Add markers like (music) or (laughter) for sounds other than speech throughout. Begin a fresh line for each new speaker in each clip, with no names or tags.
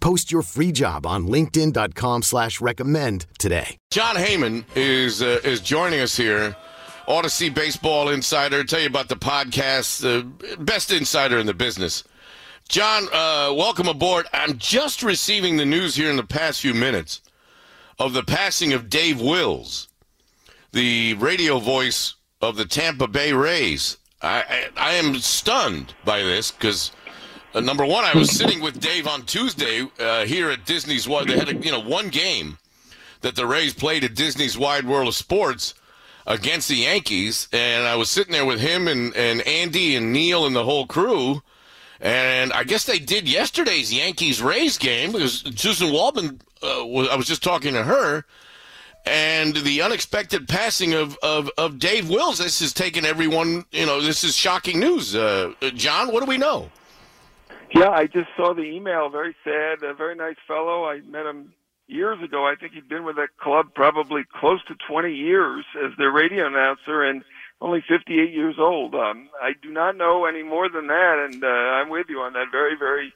Post your free job on linkedin.com slash recommend today.
Jon Heyman is uh, is joining us here. Audacy Baseball Insider. Tell you about the podcast, the best insider in the business. John, uh, welcome aboard. I'm just receiving the news here in the past few minutes of the passing of Dave Wills, the radio voice of the Tampa Bay Rays. I, I, I am stunned by this because uh, number one, I was sitting with Dave on Tuesday uh, here at Disney's. They had a, you know one game that the Rays played at Disney's Wide World of Sports against the Yankees, and I was sitting there with him and, and Andy and Neil and the whole crew. And I guess they did yesterday's Yankees Rays game because Suzyn Waldman, uh, was, I was just talking to her, and the unexpected passing of, of, of Dave Wills. This has taken everyone, you know, this is shocking news. Uh, Jon, what do we know?
Yeah, I just saw the email. Very sad. A very nice fellow. I met him years ago. I think he'd been with that club probably close to 20 years as their radio announcer and only 58 years old. Um, I do not know any more than that, and uh, I'm with you on that. Very, very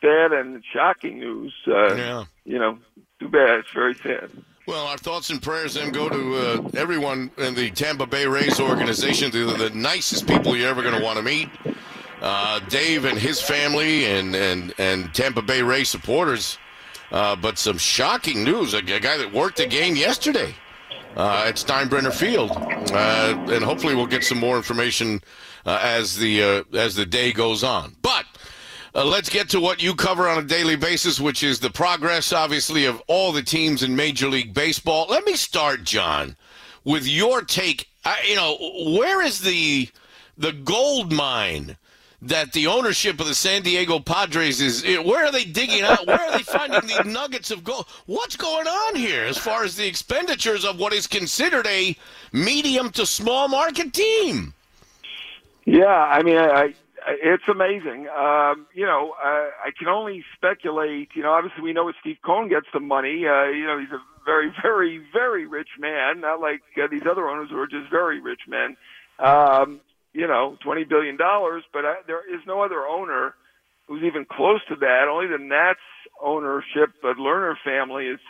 sad and shocking news. Uh,
yeah.
You know, too bad. It's very sad.
Well, our thoughts and prayers then go to uh, everyone in the Tampa Bay Rays organization. They're the nicest people you're ever going to want to meet. Uh, Dave and his family and, and, and Tampa Bay Ray supporters. Uh, but some shocking news. A, a, guy that worked the game yesterday uh, at Steinbrenner Field. Uh, and hopefully we'll get some more information uh, as, the, as the day goes on. But uh, let's get to what you cover on a daily basis, which is the progress, obviously, of all the teams in Major League Baseball. Let me start, John, with your take. I, you know, where is the the gold mine that the ownership of the San Diego Padres is? Where are they digging out? Where are they finding the (laughs) nuggets of gold? What's going on here as far as the expenditures of what is considered a medium to small market team?
Yeah, I mean, I, it's amazing. Um, you know, uh, I can only speculate. You know, obviously we know what Steve Cohen gets the money. Uh, you know, he's a very, (laughs) very, very rich man, not like uh, these other owners who are just very rich men. Um, you know, twenty billion dollars, but I, there is no other owner who's even close to that. Only the Nats ownership, the Lerner family, is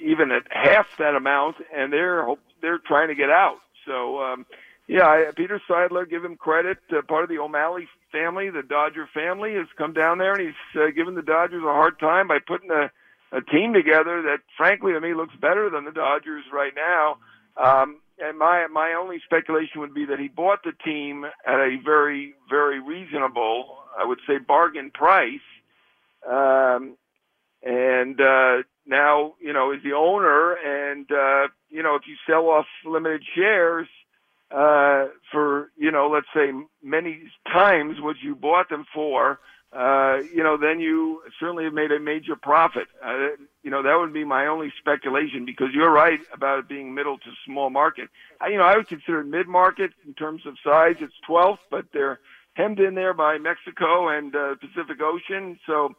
even at half that amount, and they're they're trying to get out. So. um yeah, I, Peter Seidler, give him credit. Uh, part of the O'Malley family, the Dodger family, has come down there and he's uh, given the Dodgers a hard time by putting a, a team together that, frankly, to me looks better than the Dodgers right now. Um, and my my only speculation would be that he bought the team at a very very reasonable, I would say, bargain price. Um, and uh, now you know is the owner, and uh, you know if you sell off limited shares uh, for you know, let's say many times what you bought them for, uh, you know, then you certainly have made a major profit. Uh, you know, that would be my only speculation because you're right about it being middle to small market. I, you know, I would consider it mid market in terms of size. It's 12th, but they're hemmed in there by Mexico and uh, Pacific Ocean, so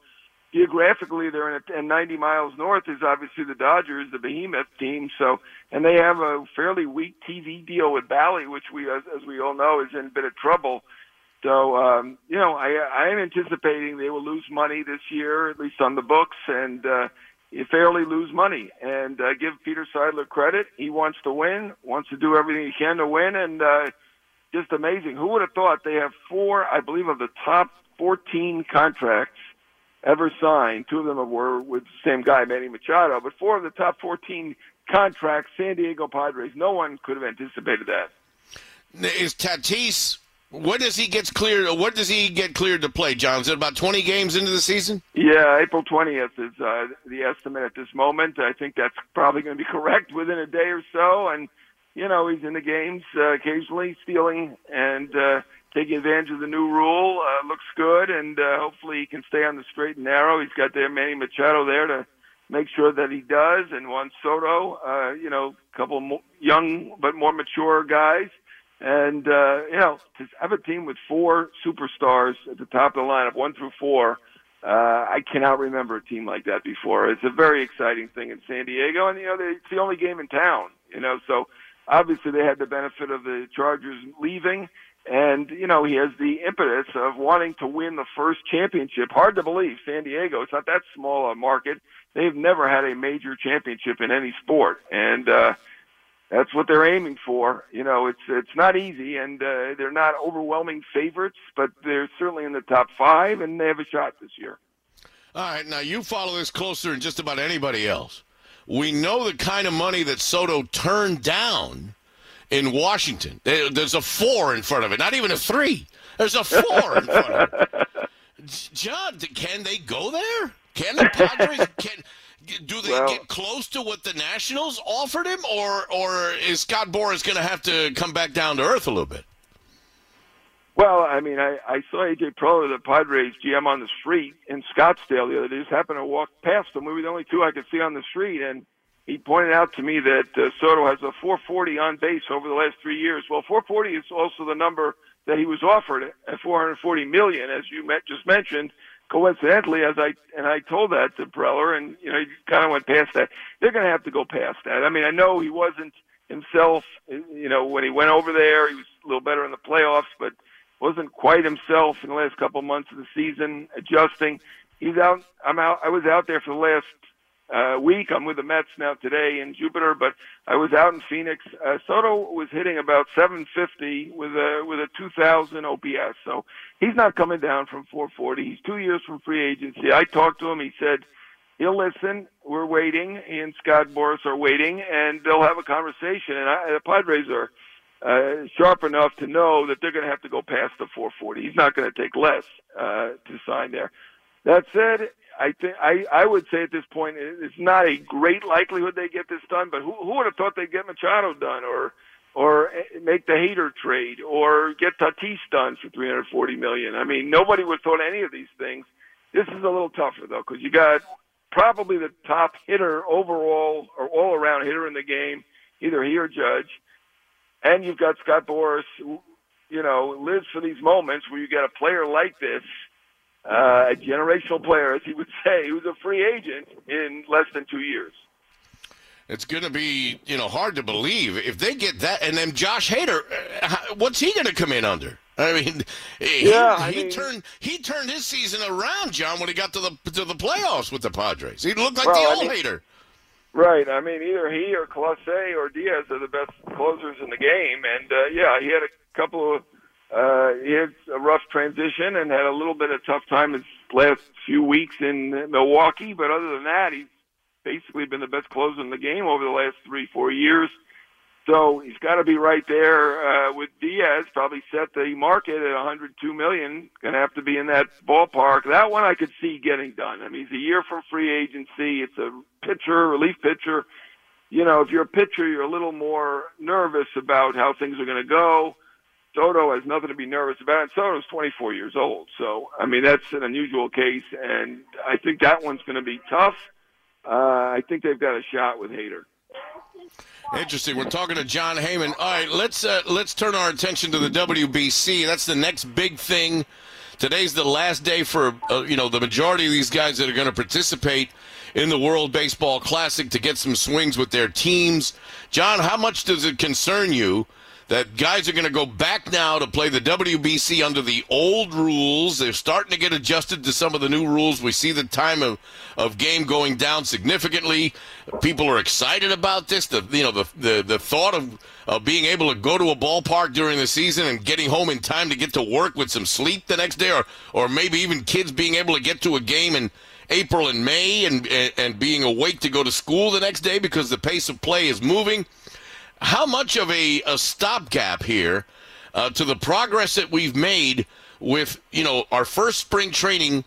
geographically they're in a, and 90 miles north is obviously the Dodgers, the behemoth team. So, and they have a fairly weak TV deal with Bally, which we, as, as we all know, is in a bit of trouble. So, um, you know, I, I am anticipating they will lose money this year, at least on the books, and uh, fairly lose money. And uh, give Peter Seidler credit; he wants to win, wants to do everything he can to win, and uh, just amazing. Who would have thought they have four, I believe, of the top 14 contracts ever signed. Two of them were with the same guy, Manny Machado, but four of the top 14 contracts, San Diego Padres. No one could have anticipated that.
Is Tatis? When does he get cleared? What does he get cleared to play, John? Is it about 20 games into the season?
Yeah, April 20th is uh, the estimate at this moment. I think that's probably going to be (laughs) correct within a day or so. And you know, he's in the games uh, occasionally, stealing and uh, taking advantage of the new rule. Uh, looks good, and uh, hopefully he can stay on the straight and narrow. He's got their Manny Machado there to make sure that he does, and Juan Soto, uh, you know, a couple of young but more mature guys. And, uh, you know, to have a team with four superstars at the top of the lineup, one through four, uh, I cannot remember a team like that before. It's a very exciting thing in San Diego, and, you know, it's the only game in town, you know, so obviously they had the benefit of the Chargers leaving. And, you know, he has the impetus of wanting to win the first championship. Hard to believe, San Diego, it's not that small a market. They've never had a major championship in any sport. And, uh, that's what they're aiming for. You know, it's it's not easy, and uh, they're not overwhelming favorites, but they're certainly in the top five, and they have a shot this year.
All right, now you follow this closer than just about anybody else. We know the kind of money that Soto turned down in Washington. There's a four in front of it, not even a three. There's a four in front of it. (laughs) John, can they go there? Can the Padres? Can do they well, get close to what the Nationals offered him, or or is Scott Boras going to have to come back down to earth a little bit?
Well, I mean, I, I saw AJ Preller, the Padres GM, on the street in Scottsdale the other day. Just happened to walk past him. We were the only two I could see on the street, and he pointed out to me that uh, Soto has a 440 on base over the last three years. Well, 440 is also the number that he was offered at 440 million, as you met, just mentioned coincidentally, as I and I told that to Preller, and you know, he kind of went past that. They're going to have to go past that. I mean, I know he wasn't himself. You know, when he went over there, he was a little better in the playoffs, but wasn't quite himself in the last couple months of the season, adjusting. He's out. I'm out. I was out there for the last uh, week. I'm with the Mets now today in Jupiter, but I was out in Phoenix. Uh, Soto was hitting about 750 with a with a 2,000 OPS, so he's not coming down from 440. He's two years from free agency. I talked to him. He said he'll listen. We're waiting. He and Scott Boras are waiting, and they'll have a conversation. And I, the Padres are uh, sharp enough to know that they're going to have to go past the 440. He's not going to take less uh, to sign there. That said, I think I, I would say at this point it's not a great likelihood they get this done. But who, who would have thought they'd get Machado done, or or eh, make the Hader trade, or get Tatis done for 340 million? I mean, nobody would have thought any of these things. This is a little tougher though, because you got probably the top hitter overall or all around hitter in the game, either he or Judge, and you've got Scott Boras, who, you know, lives for these moments where you get a player like this uh, a generational player, as he would say, who's a free agent in less than two years.
It's going to be, you know, hard to believe if they get that. And then Josh Hader, uh, what's he going to come in under? I mean, (laughs) he,
yeah,
he
mean,
turned he turned his season around, John, when he got to the to the playoffs with the Padres. He looked like
well,
the old
I mean,
Hader.
Right. I mean, either he or Clase or Diaz are the best closers in the game, and uh, yeah, he had a couple of uh, he had a rough transition and had a little bit of tough time his last few weeks in Milwaukee. But other than that, he's basically been the best closer in the game over the last three, four years. So he's got to be right there uh, with Diaz. Probably set the market at 102 million. Going to have to be in that ballpark. That one I could see getting done. I mean, he's a year from free agency. It's a pitcher, relief pitcher. You know, if you're a pitcher, you're a little more nervous about how things are going to go. Soto has nothing to be nervous about. And Soto's 24 years old. So, I mean, that's an unusual case. And I think that one's going to be tough. Uh, I think they've got a shot with Hader.
Interesting. We're talking to Jon Heyman. All right, let's uh, let's turn our attention to the WBC. That's the next big thing. Today's the last day for uh, you know the majority of these guys that are going to participate in the World Baseball Classic to get some swings with their teams. John, how much does it concern you that guys are going to go back now to play the WBC under the old rules. They're starting to get adjusted to some of the new rules. We see the time of, of game going down significantly. People are excited about this. The you know the the, the thought of, of being able to go to a ballpark during the season and getting home in time to get to work with some sleep the next day, or or maybe even kids being able to get to a game and April and May and, and being awake to go to school the next day because the pace of play is moving. How much of a, a stopgap here uh, to the progress that we've made with, you know, our first spring training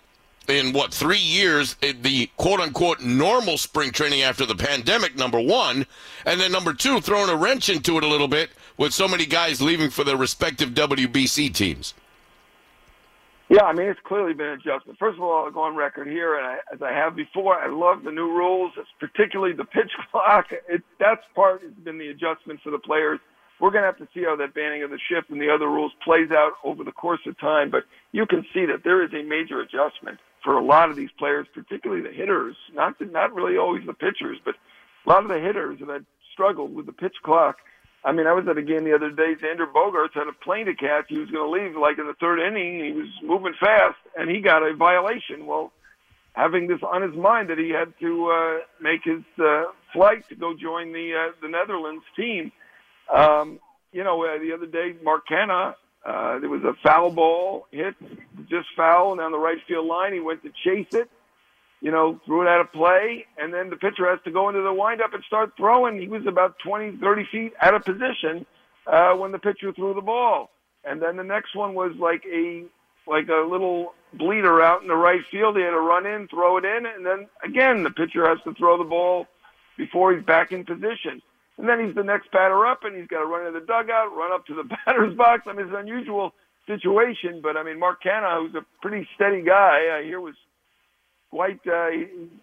in what three years eh, the quote unquote normal spring training after the pandemic number one and then number two throwing a wrench into it a little bit with so many guys leaving for their respective wbc teams
yeah i mean it's clearly been an adjustment first of all i'll go on record here and I, as i have before i love the new rules it's particularly the pitch (laughs) clock it, that's part has been the adjustment for the players we're going to have to see how that banning of the shift and the other rules plays out over the course of time but you can see that there is a major adjustment for a lot of these players, particularly the hitters, not not really always the pitchers, but a lot of the hitters have struggled with the pitch clock. I mean, I was at a game the other day. Xander Bogaerts had a plane to catch. He was going to leave like in the third inning. He was moving fast, and he got a violation. Well, having this on his mind that he had to uh, make his uh, flight to go join the uh, the Netherlands team. Um, you know, uh, the other day, Mark Canha uh, there was a foul ball hit, just foul down the right field line. He went to chase it, you know, threw it out of play, and then the pitcher has to go into the windup and start throwing. He was about 20, 30 feet out of position uh, when the pitcher threw the ball. And then the next one was like a like a little bleeder out in the right field. He had to run in, throw it in, and then again the pitcher has to throw the ball before he's back in position. And then he's the next batter up, and he's got to run into the dugout, run up to the (laughs) batter's box. I mean, it's an unusual situation, but I mean, Mark Canha, who's a pretty steady guy, I hear was quite uh,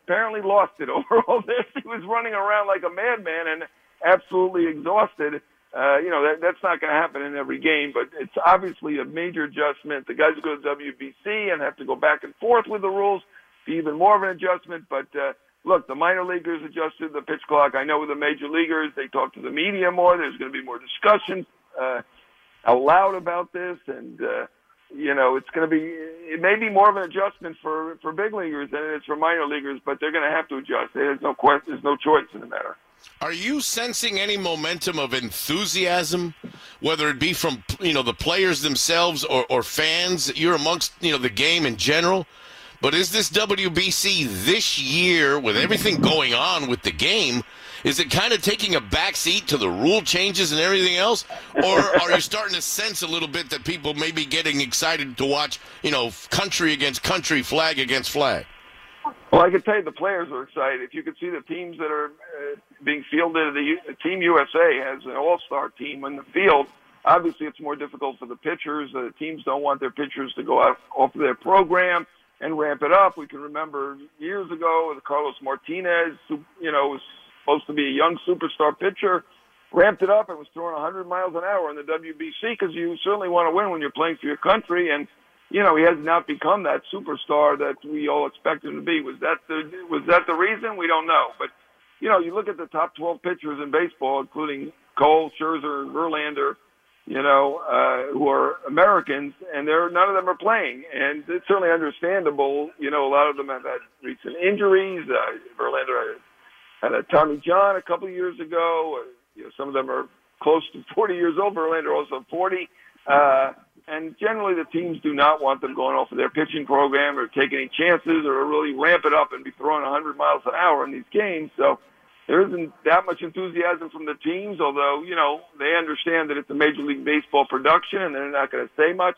apparently lost it (laughs) over all this. He was running around like a madman and absolutely exhausted. Uh, you know, that, that's not going to happen in every game, but it's obviously a major adjustment. The guys go to WBC and have to go back and forth with the rules, be even more of an adjustment. But uh, look, the minor leaguers adjusted the pitch clock. I know with the major leaguers, they talk to the media more. There's going to be more discussion uh, out loud about this, and uh, you know, it's going to be it may be more of an adjustment for for big leaguers than it is for minor leaguers, but they're going to have to adjust. There's no question. There's no choice in the matter.
Are you sensing any momentum of enthusiasm, whether it be from you know the players themselves or, or fans? You're amongst you know the game in general. But is this WBC this year, with everything going on with the game, is it kind of taking a backseat to the rule changes and everything else? Or (laughs) are you starting to sense a little bit that people may be getting excited to watch, you know, country against country, flag against flag?
Well, I can tell you the players are excited. If you could see the teams that are uh, being fielded, the, the Team USA has an all-star team in the field. Obviously, it's more difficult for the pitchers. The teams don't want their pitchers to go out off of their program and ramp it up. We can remember years ago with Carlos Martinez, who, you know, was supposed to be a young superstar pitcher, ramped it up and was throwing 100 miles an hour in the WBC because you certainly want to win when you're playing for your country. And, you know, he has not become that superstar that we all expected him to be. Was that the, was that the reason? We don't know. But, you know, you look at the top 12 pitchers in baseball, including Cole, Scherzer, Verlander, you know, uh, who are Americans, and they're none of them are playing, and it's certainly understandable. You know, a lot of them have had recent injuries. Uh, Verlander had a Tommy John a couple years ago. You know, some of them are close to 40 years old. Verlander also 40. Uh, and generally, the teams do not want them going off of their pitching program or taking any chances or really ramp it up and be throwing 100 miles an hour in these games. So there isn't that much enthusiasm from the teams, although, you know, they understand that it's a Major League Baseball production and they're not going to say much.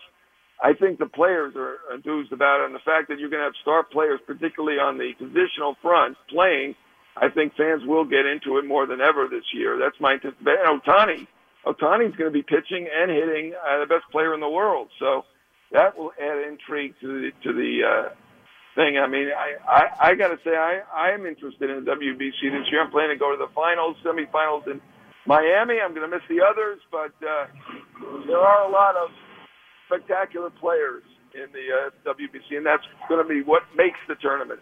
I think the players are enthused about it, and the fact that you're going to have star players, particularly on the positional front, playing, I think fans will get into it more than ever this year. That's my anticipation. Ohtani, Ohtani's going to be pitching and hitting uh, the best player in the world, so that will add intrigue to the to the uh, thing. I mean, I, I, I got to say, I, I am interested in the WBC this year. I'm planning to go to the finals, semifinals in Miami. I'm going to miss the others, but uh, there are a lot of spectacular players in the uh, WBC, and that's going to be what makes the tournament.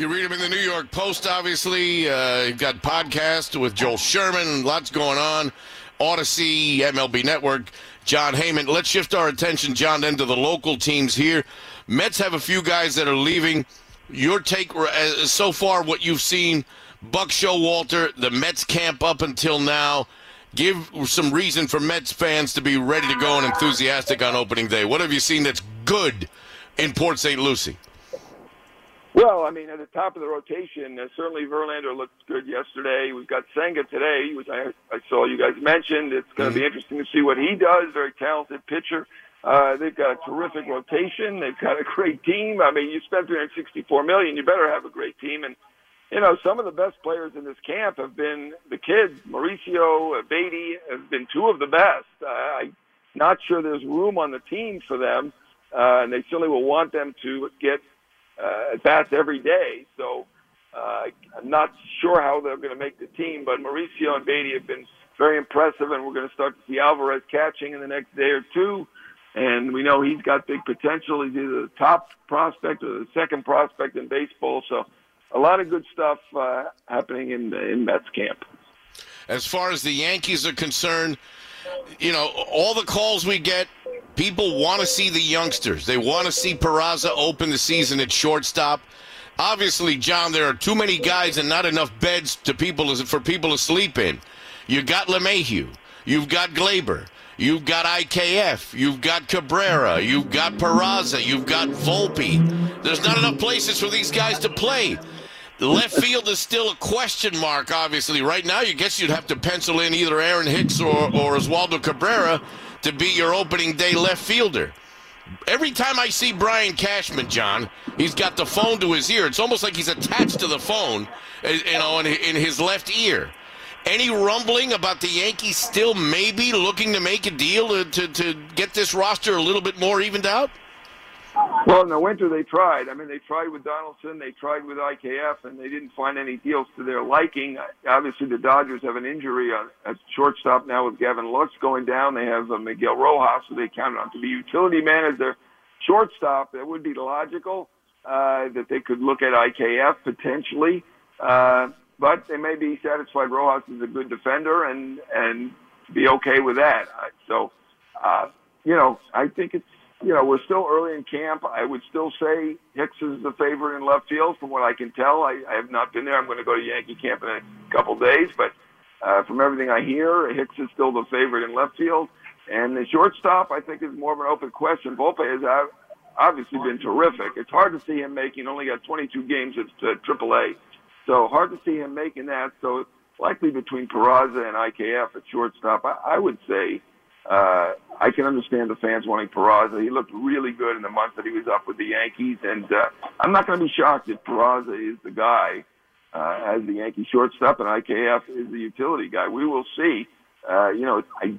You read them in the New York Post, obviously. Uh, you've got podcast with Joel Sherman, lots going on. Audacy, MLB Network, Jon Heyman. Let's shift our attention, John, then to the local teams here. Mets have a few guys that are leaving. Your take uh, so far, what you've seen, Buck Showalter, the Mets camp up until now. Give some reason for Mets fans to be ready to go and enthusiastic on opening day. What have you seen that's good in Port St. Lucie?
Well, I mean, at the top of the rotation, uh, certainly Verlander looked good yesterday. We've got Senga today, which I, I saw you guys mentioned. It's going to be interesting to see what he does. Very talented pitcher. Uh, they've got a terrific rotation. They've got a great team. I mean, you spent 364 million. You better have a great team. And you know, some of the best players in this camp have been the kids. Mauricio, Baty have been two of the best. Uh, I'm not sure there's room on the team for them, uh, and they certainly will want them to get uh, at bats every day. So uh, I'm not sure how they're going to make the team, but Mauricio and Baty have been very impressive, and we're going to start to see Alvarez catching in the next day or two. And we know he's got big potential. He's either the top prospect or the second prospect in baseball. So a lot of good stuff uh, happening in in Mets camp.
As far as the Yankees are concerned, you know, all the calls we get, people want to see the youngsters. They want to see Peraza open the season at shortstop. Obviously, John, there are too many guys and not enough beds to people for people to sleep in. You got LeMahieu, you've got Gleyber, you've got IKF, you've got Cabrera, you've got Peraza, you've got Volpe. There's not enough places for these guys to play. Left field is still a question mark, obviously. Right now, you guess you'd have to pencil in either Aaron Hicks or, or Oswaldo Cabrera to be your opening day left fielder. Every time I see Brian Cashman, John, he's got the phone to his ear. It's almost like he's attached to the phone, eh, you know, in, in his left ear. Any rumbling about the Yankees still maybe looking to make a deal to, to, to get this roster a little bit more evened out?
Well, in the winter they tried. I mean, they tried with Donaldson, they tried with IKF, and they didn't find any deals to their liking. Obviously, the Dodgers have an injury at shortstop now with Gavin Lux going down. They have uh, Miguel Rojas, who they counted on to be utility man as their shortstop. That would be logical uh, that they could look at IKF potentially, uh, but they may be satisfied Rojas is a good defender and and be okay with that. So, uh, you know, I think it's you know, we're still early in camp. I would still say Hicks is the favorite in left field from what I can tell. I, I have not been there. I'm going to go to Yankee camp in a couple days, but uh, from everything I hear, Hicks is still the favorite in left field. And the shortstop, I think, is more of an open question. Volpe has obviously been terrific. It's hard to see him making, only got 22 games at uh, AAA. So hard to see him making that. So likely between Peraza and IKF at shortstop, I, I would say uh, I can understand the fans wanting Peraza. He looked really good in the month that he was up with the Yankees, and uh, I'm not going to be shocked if Peraza is the guy uh, as the Yankee shortstop and IKF is the utility guy. We will see. Uh, you know, I'm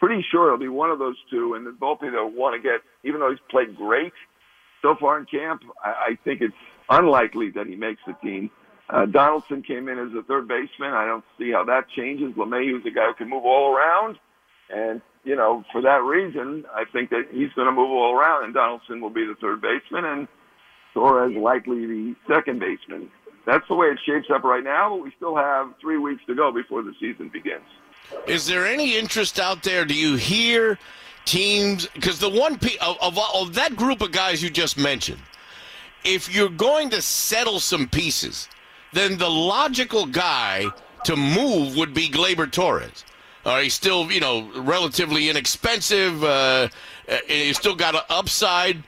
pretty sure it'll be one of those two, and then both of them want to get, even though he's played great so far in camp, I, I think it's unlikely that he makes the team. Uh, Donaldson came in as a third baseman. I don't see how that changes. LeMahieu's a guy who can move all around. And, you know, for that reason, I think that he's going to move all around, and Donaldson will be the third baseman, and Torres likely the second baseman. That's the way it shapes up right now, but we still have three weeks to go before the season begins.
Is there any interest out there? Do you hear teams? Because the one of, of, of that group of guys you just mentioned, if you're going to settle some pieces, then the logical guy to move would be Gleyber Torres. Uh, he's still, you know, relatively inexpensive. Uh, he's still got an upside.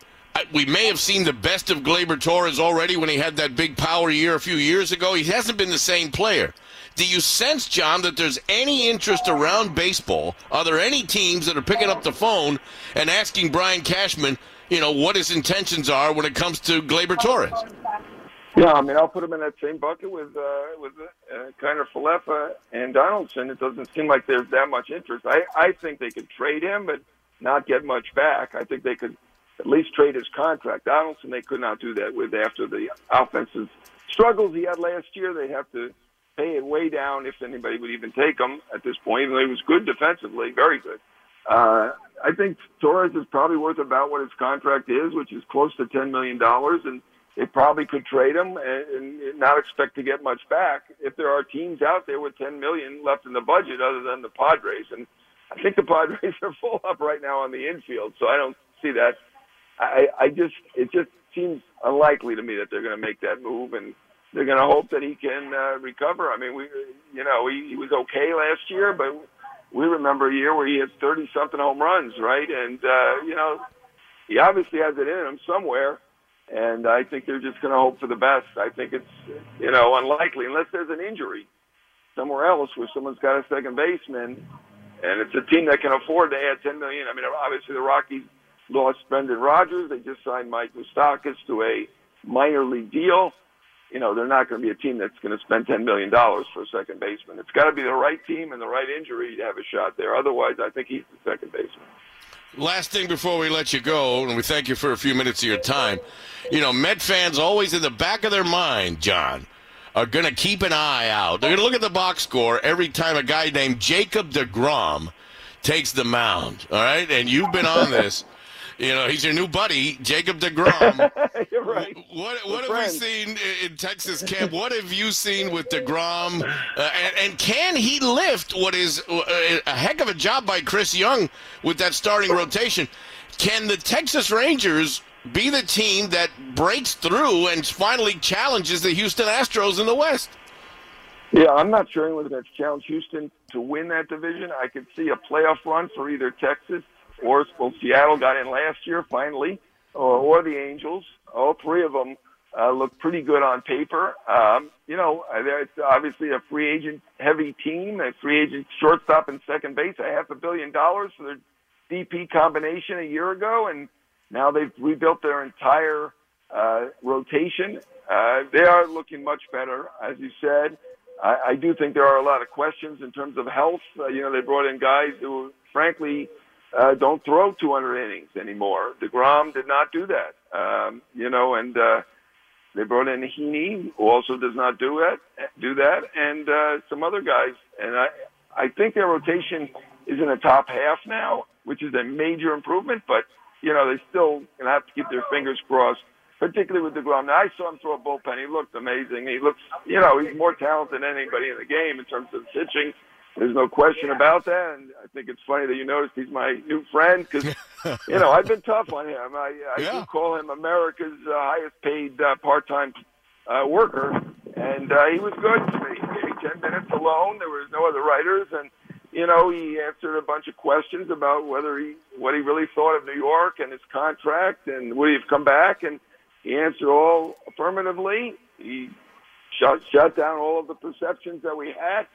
We may have seen the best of Gleyber Torres already when he had that big power year a few years ago. He hasn't been the same player. Do you sense, John, that there's any interest around baseball? Are there any teams that are picking up the phone and asking Brian Cashman, you know, what his intentions are when it comes to Gleyber Torres?
Yeah, I mean, I'll put him in that same bucket with uh, with uh, Kiner Falefa and Donaldson. It doesn't seem like there's that much interest. I I think they could trade him, but not get much back. I think they could at least trade his contract. Donaldson, they could not do that with after the offensive struggles he had last year. They have to pay it way down if anybody would even take him at this point. Even though he was good defensively, very good. Uh, I think Torres is probably worth about what his contract is, which is close to ten million dollars, and they probably could trade him and, and not expect to get much back if there are teams out there with 10 million left in the budget other than the Padres. And I think the Padres (laughs) are full up right now on the infield, so I don't see that. I, I just, it just seems unlikely to me that they're going to make that move, and they're going to hope that he can uh, recover. I mean, we, you know, he, he was okay last year, but we remember a year where he had 30 something home runs, right? And, uh, you know, he obviously has it in him somewhere and I think they're just going to hope for the best. I think it's you know unlikely unless there's an injury somewhere else where someone's got a second baseman, and it's a team that can afford to add 10 million. I mean, obviously the Rockies lost Brendan Rodgers. They just signed Mike Moustakas to a minor league deal. You know, they're not going to be a team that's going to spend $10 million for a second baseman. It's got to be the right team and the right injury to have a shot there. Otherwise, I think he's the second baseman.
Last thing before we let you go, and we thank you for a few minutes of your time. You know, Met fans always in the back of their mind, John, are going to keep an eye out. They're going to look at the box score every time a guy named Jacob DeGrom takes the mound. All right, and you've been on this. You know, he's your new buddy, Jacob (laughs) DeGrom.
You're right.
What what have we seen in Texas camp? What have you seen with DeGrom? Uh, and, and can he lift what is uh, a heck of a job by Chris Young with that starting rotation? Can the Texas Rangers be the team that breaks through and finally challenges the Houston Astros in the West?
Yeah, I'm not sure anyone that's challenged Houston to win that division. I could see a playoff run for either Texas or well, Seattle got in last year finally, or, or the Angels. All three of them uh, look pretty good on paper. Um, you know, uh, it's obviously a free agent heavy team, a free agent shortstop and second base, a half a billion dollars for their DP combination a year ago, and now they've rebuilt their entire uh, rotation. Uh, they are looking much better, as you said. I, I do think there are a lot of questions in terms of health. Uh, you know, they brought in guys who, frankly, uh, don't throw 200 innings anymore. Degrom did not do that. Um, you know, and uh, they brought in Heaney, who also does not do that. Do that, and uh, some other guys. And I, I think their rotation is in the top half now, which is a major improvement. But you know, they still gonna have to keep their fingers crossed, particularly with Degrom. Now, I saw him throw a bullpen. He looked amazing. He looks, you know, he's more talented than anybody in the game in terms of pitching. There's no question about that. And I think it's funny that you noticed he's my new friend because, (laughs) you know, I've been tough on him. I, I yeah. do call him America's uh, highest paid uh, part-time uh, worker. And uh, he was good to me. He gave me 10 minutes alone. There was no other writers. And, you know, he answered a bunch of questions about whether he, what he really thought of New York and his contract and would he have come back. And he answered all affirmatively. He shut, shut down all of the perceptions that we had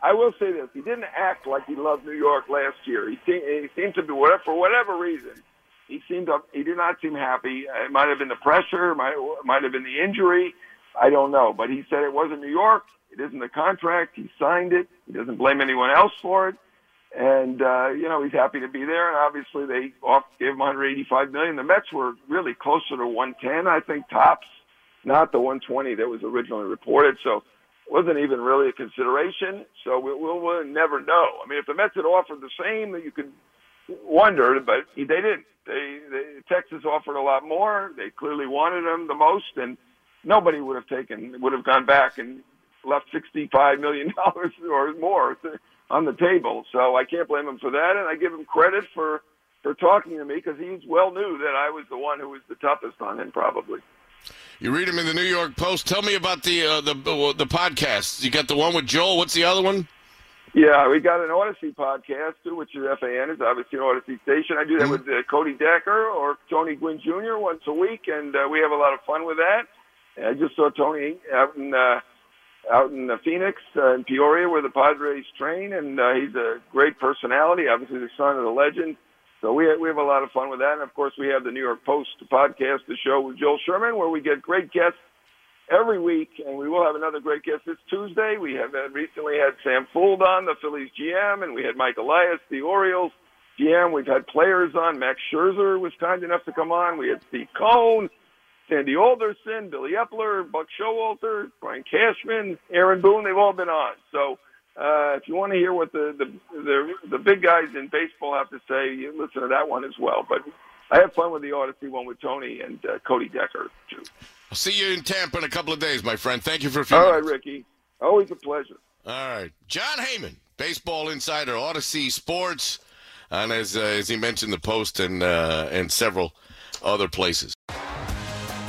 I will say this: he didn't act like he loved New York last year. He seemed, he seemed to be whatever for whatever reason. He seemed to, he did not seem happy. It might have been the pressure, might might have been the injury. I don't know, but he said it wasn't New York. It isn't the contract. He signed it. He doesn't blame anyone else for it. And uh, you know he's happy to be there. And obviously they off gave him 185 million. The Mets were really closer to 110, I think, tops, not the 120 that was originally reported. So wasn't even really a consideration. So we'll, we'll, we'll never know. I mean, if the Mets had offered the same, you could wonder, but they didn't. They, they Texas offered a lot more. They clearly wanted him the most, and nobody would have taken would have gone back and left sixty-five million (laughs) dollars or more on the table. So I can't blame him for that, and I give him credit for for talking to me because he well knew that I was the one who was the toughest on him, probably.
You read them in the New York Post. Tell me about the uh, the the podcasts. You got the one with Joel. What's the other one?
Yeah, we got an Audacy podcast too, which is FAN is obviously an Audacy station. I do that mm-hmm. with uh, Cody Decker or Tony Gwynn Jr. once a week, and uh, we have a lot of fun with that. And I just saw Tony out in uh, out in uh, Phoenix uh, in Peoria, where the Padres train, and uh, he's a great personality. Obviously, the son of the legend. So we have, we have a lot of fun with that. And of course, we have the New York Post podcast, the show with Joel Sherman, where we get great guests every week. And we will have another great guest this Tuesday. We have recently had Sam Fuld on, the Phillies GM, and we had Mike Elias, the Orioles GM. We've had players on. Max Scherzer was kind enough to come on. We had Steve Cohen, Sandy Alderson, Billy Eppler, Buck Showalter, Brian Cashman, Aaron Boone. They've all been on. So uh, if you want to hear what the, the the the big guys in baseball have to say, you listen to that one as well. But I have fun with the Audacy one with Tony and uh, Cody Decker too.
I'll see you in Tampa in a couple of days, my friend. Thank you for a few.
All
minutes.
right, Ricky. Always a pleasure.
All right, Jon Heyman, baseball insider, Audacy Sports, and as uh, as he mentioned, the Post and uh, and several other places.